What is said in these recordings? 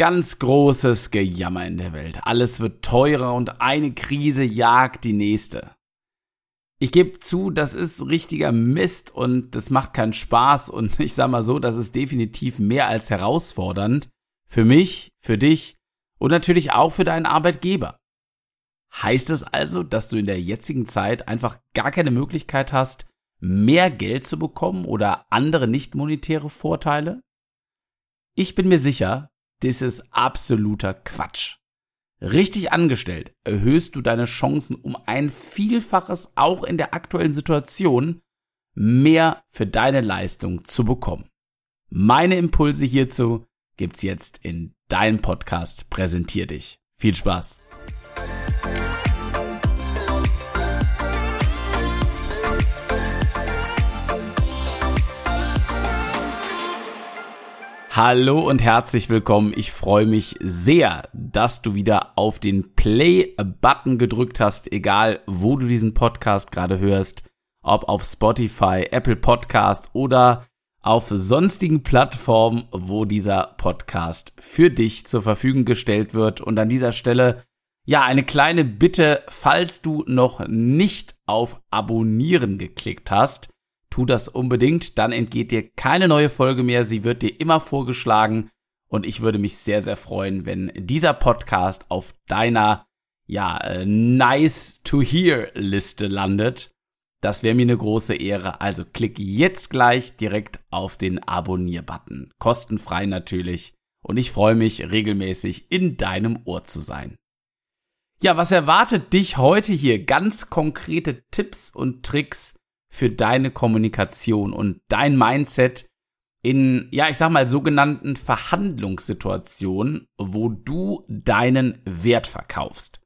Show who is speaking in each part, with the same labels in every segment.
Speaker 1: ganz großes Gejammer in der Welt. Alles wird teurer und eine Krise jagt die nächste. Ich gebe zu, das ist richtiger Mist und das macht keinen Spaß und ich sag mal so, das ist definitiv mehr als herausfordernd. Für mich, für dich und natürlich auch für deinen Arbeitgeber. Heißt es also, dass du in der jetzigen Zeit einfach gar keine Möglichkeit hast, mehr Geld zu bekommen oder andere nicht monetäre Vorteile? Ich bin mir sicher, das ist absoluter Quatsch. Richtig angestellt erhöhst du deine Chancen um ein Vielfaches auch in der aktuellen Situation, mehr für deine Leistung zu bekommen. Meine Impulse hierzu gibt's jetzt in deinem Podcast Präsentier dich. Viel Spaß! Hallo und herzlich willkommen. Ich freue mich sehr, dass du wieder auf den Play-Button gedrückt hast, egal wo du diesen Podcast gerade hörst, ob auf Spotify, Apple Podcast oder auf sonstigen Plattformen, wo dieser Podcast für dich zur Verfügung gestellt wird. Und an dieser Stelle, ja, eine kleine Bitte, falls du noch nicht auf Abonnieren geklickt hast, tu das unbedingt, dann entgeht dir keine neue Folge mehr, sie wird dir immer vorgeschlagen und ich würde mich sehr, sehr freuen, wenn dieser Podcast auf deiner, ja, äh, nice to hear Liste landet. Das wäre mir eine große Ehre. Also klick jetzt gleich direkt auf den Abonnier-Button. Kostenfrei natürlich. Und ich freue mich regelmäßig in deinem Ohr zu sein. Ja, was erwartet dich heute hier? Ganz konkrete Tipps und Tricks, für deine Kommunikation und dein Mindset in, ja, ich sag mal, sogenannten Verhandlungssituationen, wo du deinen Wert verkaufst.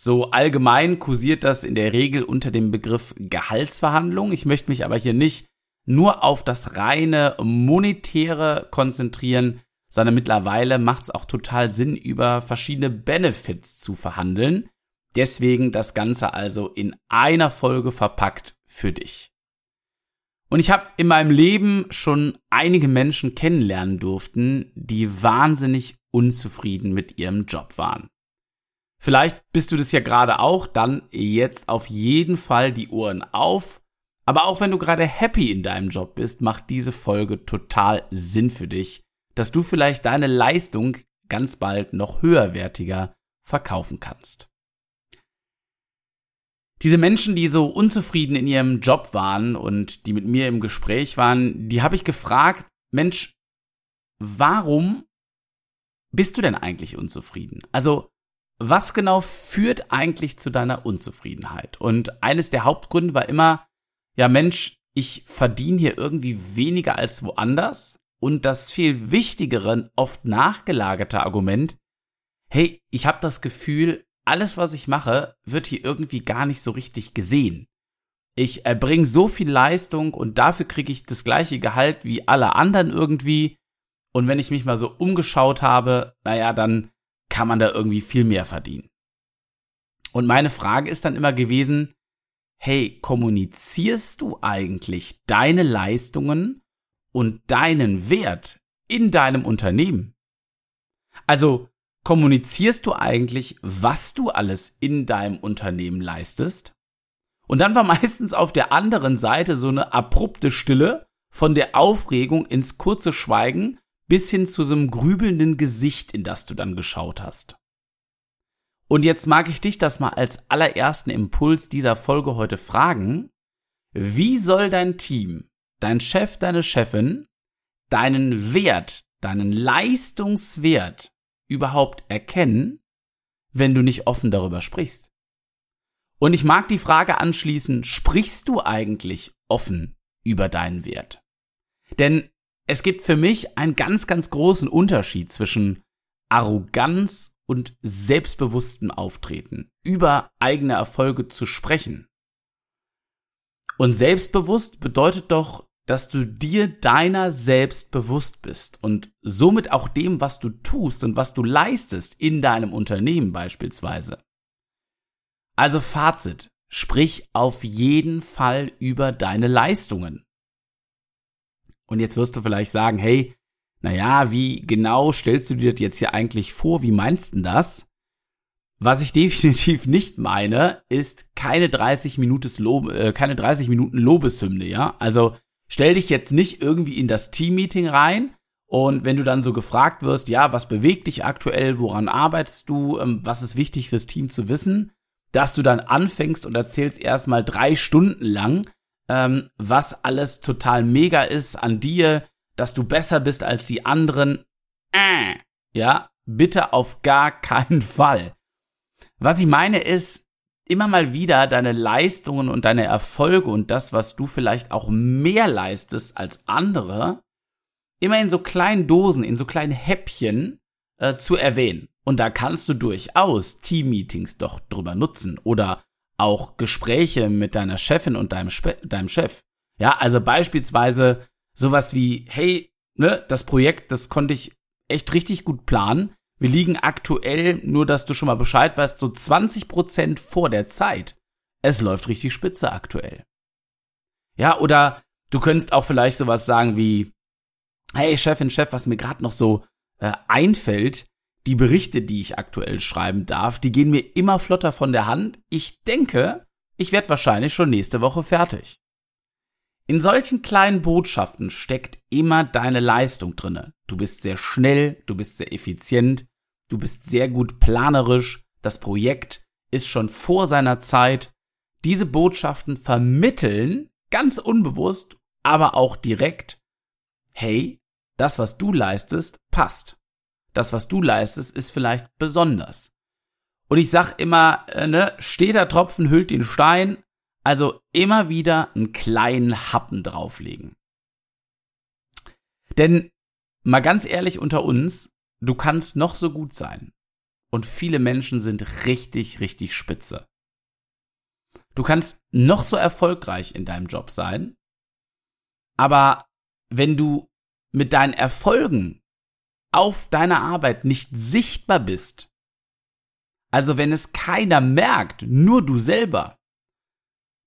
Speaker 1: So allgemein kursiert das in der Regel unter dem Begriff Gehaltsverhandlung. Ich möchte mich aber hier nicht nur auf das reine monetäre konzentrieren, sondern mittlerweile macht es auch total Sinn, über verschiedene Benefits zu verhandeln. Deswegen das Ganze also in einer Folge verpackt für dich. Und ich habe in meinem Leben schon einige Menschen kennenlernen durften, die wahnsinnig unzufrieden mit ihrem Job waren. Vielleicht bist du das ja gerade auch, dann jetzt auf jeden Fall die Ohren auf. Aber auch wenn du gerade happy in deinem Job bist, macht diese Folge total Sinn für dich, dass du vielleicht deine Leistung ganz bald noch höherwertiger verkaufen kannst diese Menschen, die so unzufrieden in ihrem Job waren und die mit mir im Gespräch waren, die habe ich gefragt, Mensch, warum bist du denn eigentlich unzufrieden? Also, was genau führt eigentlich zu deiner Unzufriedenheit? Und eines der Hauptgründe war immer, ja Mensch, ich verdiene hier irgendwie weniger als woanders. Und das viel wichtigere, oft nachgelagerte Argument, hey, ich habe das Gefühl, alles, was ich mache, wird hier irgendwie gar nicht so richtig gesehen. Ich erbringe so viel Leistung und dafür kriege ich das gleiche Gehalt wie alle anderen irgendwie. Und wenn ich mich mal so umgeschaut habe, naja, dann kann man da irgendwie viel mehr verdienen. Und meine Frage ist dann immer gewesen, hey, kommunizierst du eigentlich deine Leistungen und deinen Wert in deinem Unternehmen? Also kommunizierst du eigentlich, was du alles in deinem Unternehmen leistest? Und dann war meistens auf der anderen Seite so eine abrupte Stille von der Aufregung ins kurze Schweigen bis hin zu so einem grübelnden Gesicht, in das du dann geschaut hast. Und jetzt mag ich dich das mal als allerersten Impuls dieser Folge heute fragen, wie soll dein Team, dein Chef, deine Chefin, deinen Wert, deinen Leistungswert überhaupt erkennen, wenn du nicht offen darüber sprichst? Und ich mag die Frage anschließen, sprichst du eigentlich offen über deinen Wert? Denn es gibt für mich einen ganz, ganz großen Unterschied zwischen Arroganz und selbstbewusstem Auftreten, über eigene Erfolge zu sprechen. Und selbstbewusst bedeutet doch, dass du dir deiner selbst bewusst bist und somit auch dem, was du tust und was du leistest in deinem Unternehmen beispielsweise. Also Fazit, sprich auf jeden Fall über deine Leistungen. Und jetzt wirst du vielleicht sagen, hey, naja, wie genau stellst du dir das jetzt hier eigentlich vor? Wie meinst du das? Was ich definitiv nicht meine, ist keine 30 Minuten, Lob, äh, keine 30 Minuten Lobeshymne, ja? Also stell dich jetzt nicht irgendwie in das Teammeeting rein und wenn du dann so gefragt wirst, ja, was bewegt dich aktuell, woran arbeitest du, ähm, was ist wichtig fürs Team zu wissen, dass du dann anfängst und erzählst erstmal drei Stunden lang, ähm, was alles total mega ist an dir, dass du besser bist als die anderen. Äh, ja, bitte auf gar keinen Fall. Was ich meine ist, immer mal wieder deine Leistungen und deine Erfolge und das, was du vielleicht auch mehr leistest als andere, immer in so kleinen Dosen, in so kleinen Häppchen äh, zu erwähnen. Und da kannst du durchaus Team-Meetings doch drüber nutzen oder auch Gespräche mit deiner Chefin und deinem, Spe deinem Chef. Ja, also beispielsweise sowas wie, hey, ne, das Projekt, das konnte ich echt richtig gut planen. Wir liegen aktuell, nur dass du schon mal Bescheid weißt, so 20 Prozent vor der Zeit. Es läuft richtig spitze aktuell. Ja, oder du könntest auch vielleicht sowas sagen wie, hey Chefin, Chef, was mir gerade noch so äh, einfällt, die Berichte, die ich aktuell schreiben darf, die gehen mir immer flotter von der Hand. Ich denke, ich werde wahrscheinlich schon nächste Woche fertig. In solchen kleinen Botschaften steckt immer deine Leistung drinne. Du bist sehr schnell, du bist sehr effizient, du bist sehr gut planerisch, das Projekt ist schon vor seiner Zeit. Diese Botschaften vermitteln ganz unbewusst, aber auch direkt, hey, das, was du leistest, passt. Das, was du leistest, ist vielleicht besonders. Und ich sag immer, äh, ne, steter Tropfen hüllt den Stein, also immer wieder einen kleinen Happen drauflegen. Denn mal ganz ehrlich unter uns, du kannst noch so gut sein. Und viele Menschen sind richtig, richtig spitze. Du kannst noch so erfolgreich in deinem Job sein, aber wenn du mit deinen Erfolgen auf deiner Arbeit nicht sichtbar bist, also wenn es keiner merkt, nur du selber,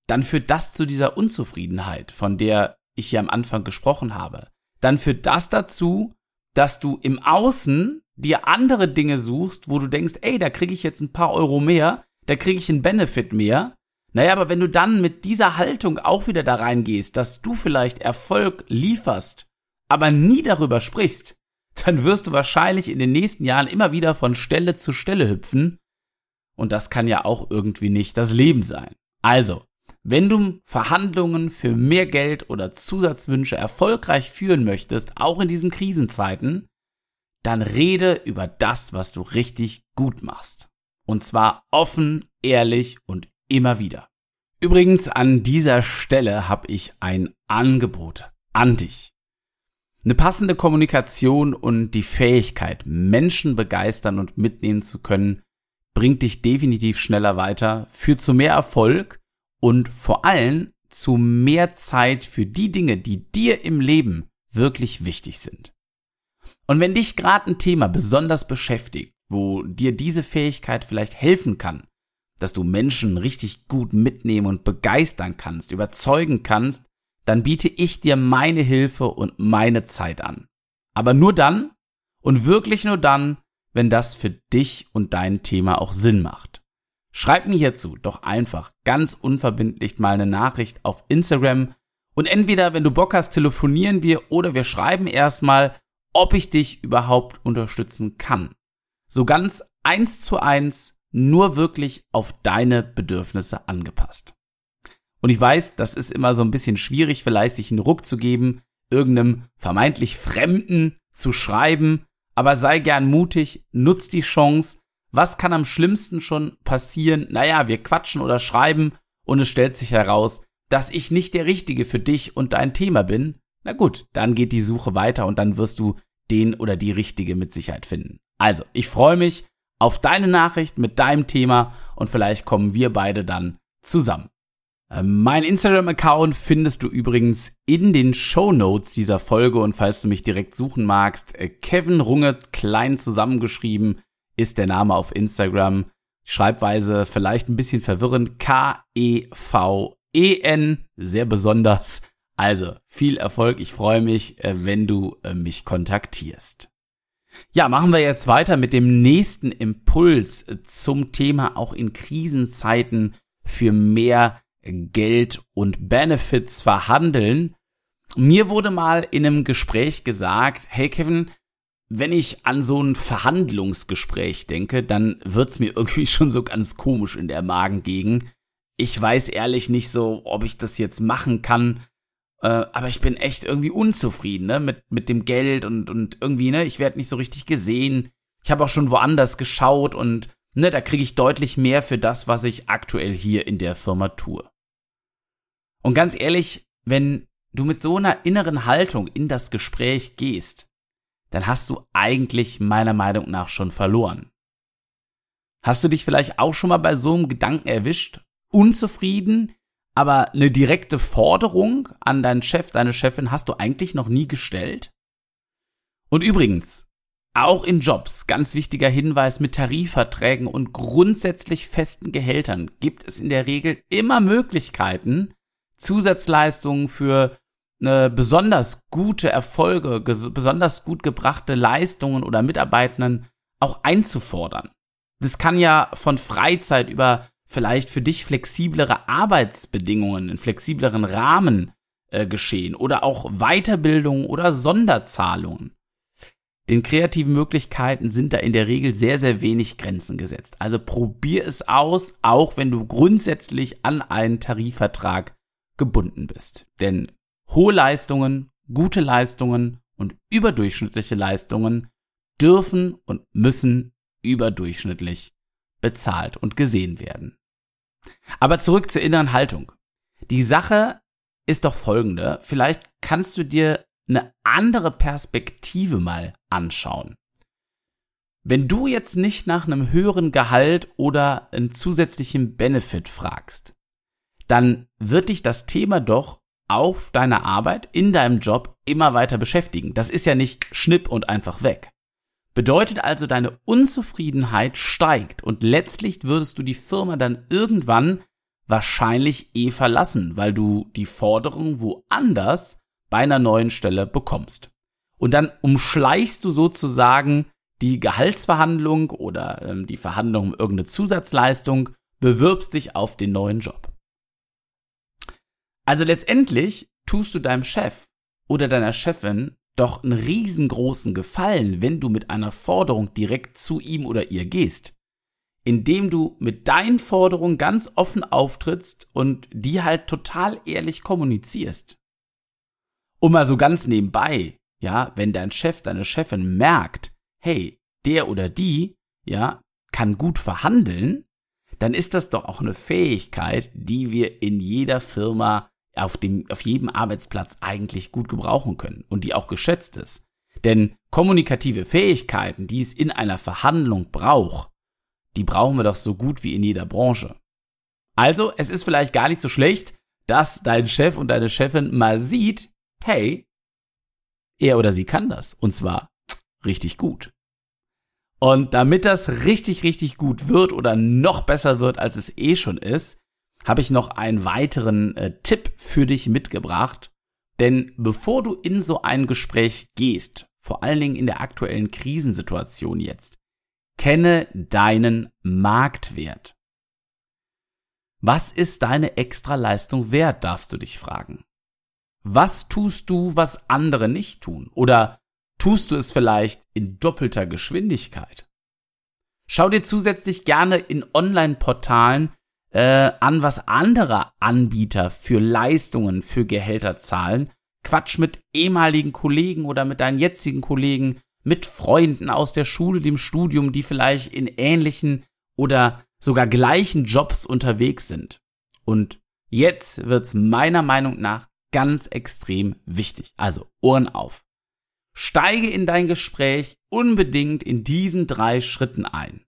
Speaker 1: dann führt das zu dieser Unzufriedenheit, von der ich hier am Anfang gesprochen habe. Dann führt das dazu, dass du im Außen dir andere Dinge suchst, wo du denkst, ey, da kriege ich jetzt ein paar Euro mehr, da kriege ich einen Benefit mehr. Naja, aber wenn du dann mit dieser Haltung auch wieder da reingehst, dass du vielleicht Erfolg lieferst, aber nie darüber sprichst, dann wirst du wahrscheinlich in den nächsten Jahren immer wieder von Stelle zu Stelle hüpfen. Und das kann ja auch irgendwie nicht das Leben sein. Also, wenn du Verhandlungen für mehr Geld oder Zusatzwünsche erfolgreich führen möchtest, auch in diesen Krisenzeiten, dann rede über das, was du richtig gut machst. Und zwar offen, ehrlich und immer wieder. Übrigens, an dieser Stelle habe ich ein Angebot an dich. Eine passende Kommunikation und die Fähigkeit, Menschen begeistern und mitnehmen zu können, bringt dich definitiv schneller weiter, führt zu mehr Erfolg und vor allem zu mehr Zeit für die Dinge, die dir im Leben wirklich wichtig sind. Und wenn dich gerade ein Thema besonders beschäftigt, wo dir diese Fähigkeit vielleicht helfen kann, dass du Menschen richtig gut mitnehmen und begeistern kannst, überzeugen kannst, dann biete ich dir meine Hilfe und meine Zeit an. Aber nur dann und wirklich nur dann, wenn das für dich und dein Thema auch Sinn macht. Schreib mir hierzu doch einfach ganz unverbindlich mal eine Nachricht auf Instagram und entweder, wenn du Bock hast, telefonieren wir oder wir schreiben erstmal, ob ich dich überhaupt unterstützen kann. So ganz eins zu eins, nur wirklich auf deine Bedürfnisse angepasst. Und ich weiß, das ist immer so ein bisschen schwierig, vielleicht sich einen Ruck zu geben, irgendeinem vermeintlich Fremden zu schreiben, aber sei gern mutig, nutz die Chance. Was kann am schlimmsten schon passieren? Naja, wir quatschen oder schreiben und es stellt sich heraus, dass ich nicht der Richtige für dich und dein Thema bin. Na gut, dann geht die Suche weiter und dann wirst du den oder die Richtige mit Sicherheit finden. Also, ich freue mich auf deine Nachricht mit deinem Thema und vielleicht kommen wir beide dann zusammen. Ähm, mein Instagram-Account findest du übrigens in den Show Notes dieser Folge und falls du mich direkt suchen magst, äh, Kevin Runge, klein zusammengeschrieben, ist der Name auf Instagram. Schreibweise vielleicht ein bisschen verwirrend. K-E-V-E-N, sehr besonders. Also viel Erfolg. Ich freue mich, äh, wenn du äh, mich kontaktierst. Ja, machen wir jetzt weiter mit dem nächsten Impuls äh, zum Thema auch in Krisenzeiten für mehr Geld und Benefits verhandeln. Mir wurde mal in einem Gespräch gesagt, hey Kevin, wenn ich an so ein Verhandlungsgespräch denke, dann wird's mir irgendwie schon so ganz komisch in der Magengegend. Ich weiß ehrlich nicht so, ob ich das jetzt machen kann. Äh, aber ich bin echt irgendwie unzufrieden, ne, mit, mit dem Geld und, und irgendwie, ne, ich werde nicht so richtig gesehen. Ich habe auch schon woanders geschaut und, ne, da kriege ich deutlich mehr für das, was ich aktuell hier in der Firma tue. Und ganz ehrlich, wenn du mit so einer inneren Haltung in das Gespräch gehst, dann hast du eigentlich meiner Meinung nach schon verloren. Hast du dich vielleicht auch schon mal bei so einem Gedanken erwischt, unzufrieden, aber eine direkte Forderung an deinen Chef, deine Chefin hast du eigentlich noch nie gestellt? Und übrigens, auch in Jobs, ganz wichtiger Hinweis mit Tarifverträgen und grundsätzlich festen Gehältern gibt es in der Regel immer Möglichkeiten, Zusatzleistungen für eine besonders gute Erfolge, besonders gut gebrachte Leistungen oder Mitarbeitenden auch einzufordern. Das kann ja von Freizeit über vielleicht für dich flexiblere Arbeitsbedingungen, in flexibleren Rahmen äh, geschehen oder auch Weiterbildung oder Sonderzahlungen. Den kreativen Möglichkeiten sind da in der Regel sehr, sehr wenig Grenzen gesetzt. Also probier es aus, auch wenn du grundsätzlich an einen Tarifvertrag gebunden bist. Denn hohe Leistungen, gute Leistungen und überdurchschnittliche Leistungen dürfen und müssen überdurchschnittlich bezahlt und gesehen werden. Aber zurück zur inneren Haltung. Die Sache ist doch folgende. Vielleicht kannst du dir eine andere Perspektive mal anschauen. Wenn du jetzt nicht nach einem höheren Gehalt oder einem zusätzlichen Benefit fragst, dann wird dich das Thema doch auf deiner Arbeit, in deinem Job immer weiter beschäftigen. Das ist ja nicht schnipp und einfach weg. Bedeutet also, deine Unzufriedenheit steigt und letztlich würdest du die Firma dann irgendwann wahrscheinlich eh verlassen, weil du die Forderung woanders bei einer neuen Stelle bekommst. Und dann umschleichst du sozusagen die Gehaltsverhandlung oder ähm, die Verhandlung um irgendeine Zusatzleistung, bewirbst dich auf den neuen Job. Also letztendlich tust du deinem Chef oder deiner Chefin doch einen riesengroßen Gefallen, wenn du mit einer Forderung direkt zu ihm oder ihr gehst. Indem du mit deinen Forderungen ganz offen auftrittst und die halt total ehrlich kommunizierst. Und mal so ganz nebenbei, ja, wenn dein Chef, deine Chefin merkt, hey, der oder die, ja, kann gut verhandeln, dann ist das doch auch eine Fähigkeit, die wir in jeder Firma auf dem, auf jedem Arbeitsplatz eigentlich gut gebrauchen können und die auch geschätzt ist. Denn kommunikative Fähigkeiten, die es in einer Verhandlung braucht, die brauchen wir doch so gut wie in jeder Branche. Also, es ist vielleicht gar nicht so schlecht, dass dein Chef und deine Chefin mal sieht, hey, er oder sie kann das. Und zwar richtig gut. Und damit das richtig, richtig gut wird oder noch besser wird, als es eh schon ist, habe ich noch einen weiteren äh, Tipp für dich mitgebracht. Denn bevor du in so ein Gespräch gehst, vor allen Dingen in der aktuellen Krisensituation jetzt, kenne deinen Marktwert. Was ist deine Extraleistung wert, darfst du dich fragen. Was tust du, was andere nicht tun? Oder tust du es vielleicht in doppelter Geschwindigkeit? Schau dir zusätzlich gerne in Online-Portalen äh, an, was andere Anbieter für Leistungen, für Gehälter zahlen. Quatsch mit ehemaligen Kollegen oder mit deinen jetzigen Kollegen, mit Freunden aus der Schule, dem Studium, die vielleicht in ähnlichen oder sogar gleichen Jobs unterwegs sind. Und jetzt wird's meiner Meinung nach ganz extrem wichtig. Also Ohren auf. Steige in dein Gespräch unbedingt in diesen drei Schritten ein.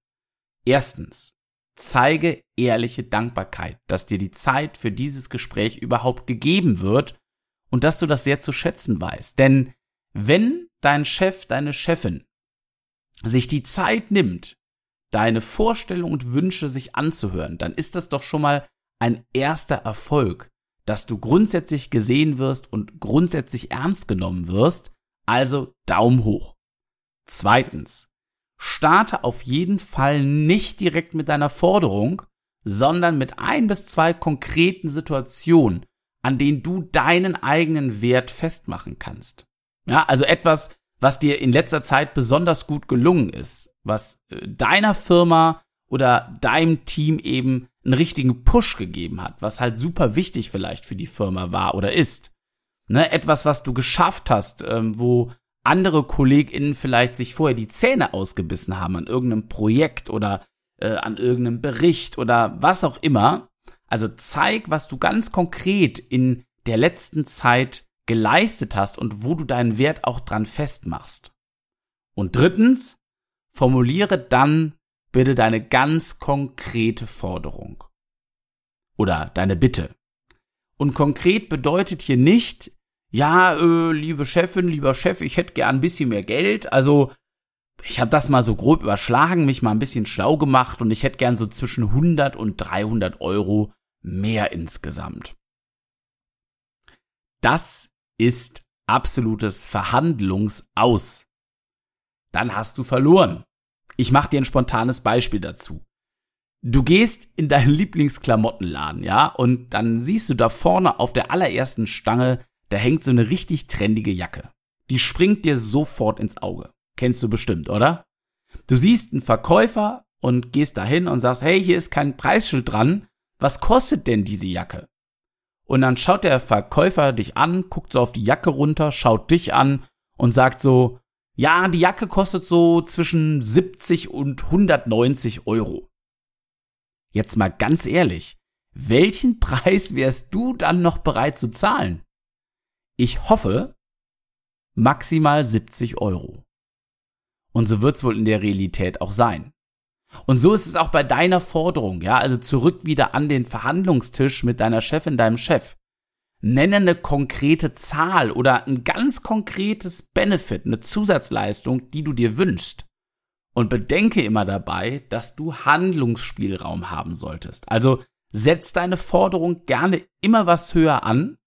Speaker 1: Erstens, zeige ehrliche Dankbarkeit, dass dir die Zeit für dieses Gespräch überhaupt gegeben wird und dass du das sehr zu schätzen weißt. Denn wenn dein Chef, deine Chefin sich die Zeit nimmt, deine Vorstellungen und Wünsche sich anzuhören, dann ist das doch schon mal ein erster Erfolg. dass du grundsätzlich gesehen wirst und grundsätzlich ernst genommen wirst, also Daumen hoch. Zweitens, starte auf jeden Fall nicht direkt mit deiner Forderung, sondern mit ein bis zwei konkreten Situationen, an denen du deinen eigenen Wert festmachen kannst. Ja, also etwas, was dir in letzter Zeit besonders gut gelungen ist, was äh, deiner Firma oder deinem Team eben einen richtigen Push gegeben hat, was halt super wichtig vielleicht für die Firma war oder ist. Ne, etwas, was du geschafft hast, ähm, wo andere KollegInnen vielleicht sich vorher die Zähne ausgebissen haben an irgendeinem Projekt oder äh, an irgendeinem Bericht oder was auch immer. Also zeig, was du ganz konkret in der letzten Zeit geleistet hast und wo du deinen Wert auch dran festmachst. Und drittens, formuliere dann bitte deine ganz konkrete Forderung. Oder deine Bitte. Und konkret bedeutet hier nicht, ja, äh, liebe Chefin, lieber Chef, ich hätte gern ein bisschen mehr Geld. Also, ich habe das mal so grob überschlagen, mich mal ein bisschen schlau gemacht und ich hätte gern so zwischen 100 und 300 Euro mehr insgesamt. Das ist absolutes Verhandlungsaus. Dann hast du verloren. Ich mache dir ein spontanes Beispiel dazu. Du gehst in deinen Lieblingsklamottenladen, ja, und dann siehst du da vorne auf der allerersten Stange da hängt so eine richtig trendige Jacke. Die springt dir sofort ins Auge. Kennst du bestimmt, oder? Du siehst einen Verkäufer und gehst dahin und sagst, hey, hier ist kein Preisschild dran. Was kostet denn diese Jacke? Und dann schaut der Verkäufer dich an, guckt so auf die Jacke runter, schaut dich an und sagt so, ja, die Jacke kostet so zwischen 70 und 190 Euro. Jetzt mal ganz ehrlich, welchen Preis wärst du dann noch bereit zu zahlen? Ich hoffe, maximal 70 Euro. Und so wird's wohl in der Realität auch sein. Und so ist es auch bei deiner Forderung, ja, also zurück wieder an den Verhandlungstisch mit deiner Chefin, deinem Chef. Nenne eine konkrete Zahl oder ein ganz konkretes Benefit, eine Zusatzleistung, die du dir wünschst. Und bedenke immer dabei, dass du Handlungsspielraum haben solltest. Also setz deine Forderung gerne immer was höher an,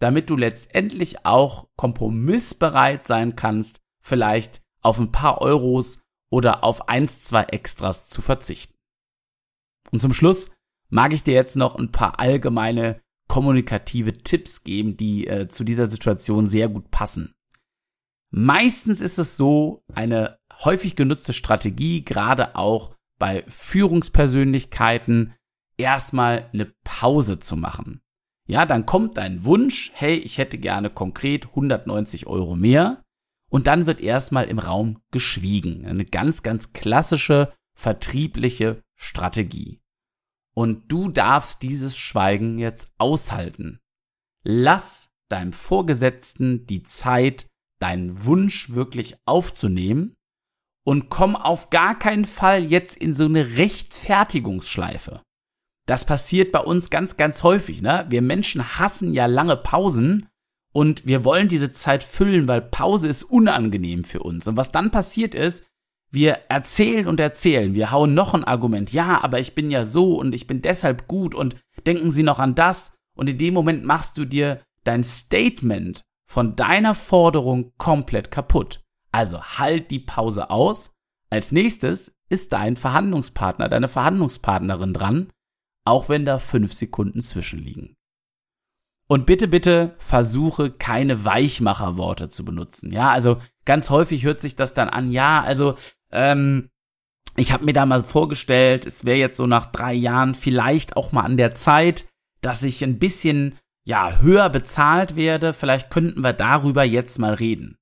Speaker 1: damit du letztendlich auch kompromissbereit sein kannst, vielleicht auf ein paar Euros oder auf eins, zwei Extras zu verzichten. Und zum Schluss mag ich dir jetzt noch ein paar allgemeine kommunikative Tipps geben, die äh, zu dieser Situation sehr gut passen. Meistens ist es so, eine häufig genutzte Strategie, gerade auch bei Führungspersönlichkeiten, erstmal eine Pause zu machen. Ja, dann kommt dein Wunsch, hey, ich hätte gerne konkret 190 Euro mehr. Und dann wird erstmal im Raum geschwiegen. Eine ganz, ganz klassische vertriebliche Strategie. Und du darfst dieses Schweigen jetzt aushalten. Lass deinem Vorgesetzten die Zeit, deinen Wunsch wirklich aufzunehmen und komm auf gar keinen Fall jetzt in so eine Rechtfertigungsschleife. Das passiert bei uns ganz, ganz häufig. Ne? Wir Menschen hassen ja lange Pausen und wir wollen diese Zeit füllen, weil Pause ist unangenehm für uns. Und was dann passiert ist, wir erzählen und erzählen, wir hauen noch ein Argument, ja, aber ich bin ja so und ich bin deshalb gut und denken Sie noch an das und in dem Moment machst du dir dein Statement von deiner Forderung komplett kaputt. Also halt die Pause aus. Als nächstes ist dein Verhandlungspartner, deine Verhandlungspartnerin dran auch wenn da fünf Sekunden zwischenliegen. Und bitte, bitte versuche keine Weichmacherworte zu benutzen. Ja, also ganz häufig hört sich das dann an, ja, also ähm, ich habe mir da mal vorgestellt, es wäre jetzt so nach drei Jahren vielleicht auch mal an der Zeit, dass ich ein bisschen ja höher bezahlt werde. Vielleicht könnten wir darüber jetzt mal reden.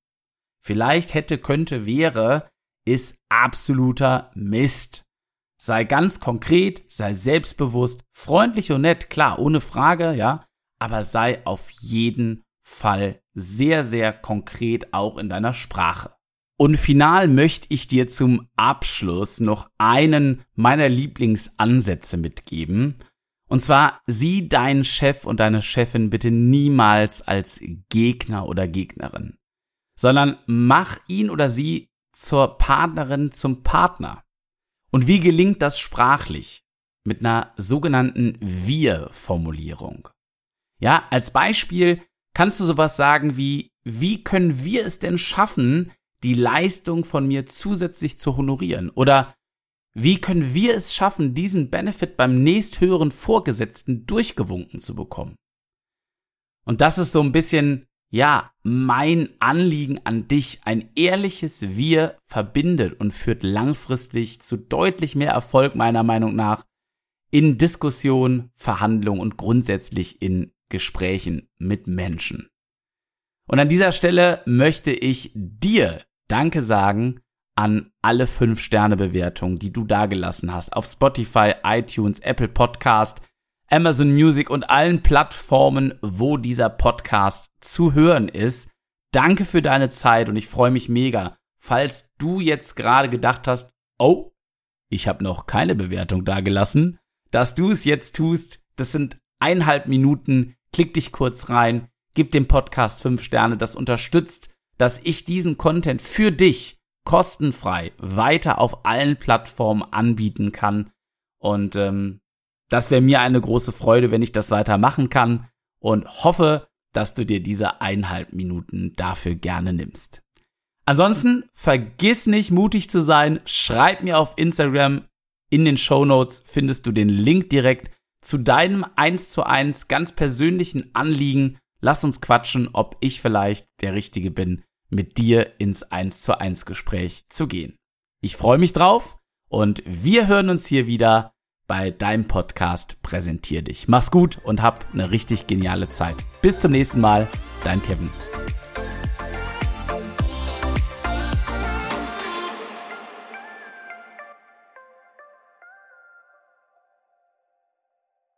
Speaker 1: Vielleicht hätte, könnte, wäre, ist absoluter Mist. Sei ganz konkret, sei selbstbewusst, freundlich und nett, klar, ohne Frage, ja, aber sei auf jeden Fall sehr, sehr konkret auch in deiner Sprache. Und final möchte ich dir zum Abschluss noch einen meiner Lieblingsansätze mitgeben. Und zwar sieh deinen Chef und deine Chefin bitte niemals als Gegner oder Gegnerin, sondern mach ihn oder sie zur Partnerin, zum Partner. Und wie gelingt das sprachlich? Mit einer sogenannten Wir-Formulierung. Ja, als Beispiel kannst du sowas sagen wie, wie können wir es denn schaffen, die Leistung von mir zusätzlich zu honorieren? Oder wie können wir es schaffen, diesen Benefit beim nächsthöheren Vorgesetzten durchgewunken zu bekommen? Und das ist so ein bisschen, ja, mein Anliegen an dich. Ein ehrliches Wir verbindet und führt langfristig zu deutlich mehr Erfolg meiner Meinung nach in Diskussion, Verhandlung und grundsätzlich in Gesprächen mit Menschen. Und an dieser Stelle möchte ich dir Danke sagen an alle 5-Sterne-Bewertungen, die du dagelassen hast auf Spotify, iTunes, Apple Podcast, Amazon Music und allen Plattformen, wo dieser Podcast zu hören ist. Danke für deine Zeit und ich freue mich mega. Falls du jetzt gerade gedacht hast, oh, ich habe noch keine Bewertung dagelassen, dass du es jetzt tust. Das sind eineinhalb Minuten. Klick dich kurz rein, gib dem Podcast fünf Sterne. Das unterstützt, dass ich diesen Content für dich kostenfrei weiter auf allen Plattformen anbieten kann. Und ähm, das wäre mir eine große Freude, wenn ich das weiter machen kann. Und hoffe, dass du dir diese eineinhalb Minuten dafür gerne nimmst. Ansonsten vergiss nicht mutig zu sein. Schreib mir auf Instagram in den Show Notes findest du den Link direkt zu deinem 1 zu 1 ganz persönlichen Anliegen. Lass uns quatschen, ob ich vielleicht der Richtige bin, mit dir ins 1 zu 1 Gespräch zu gehen. Ich freue mich drauf und wir hören uns hier wieder bei deinem Podcast Präsentier dich. Mach's gut und hab eine richtig geniale Zeit. Bis zum nächsten Mal, dein Kevin.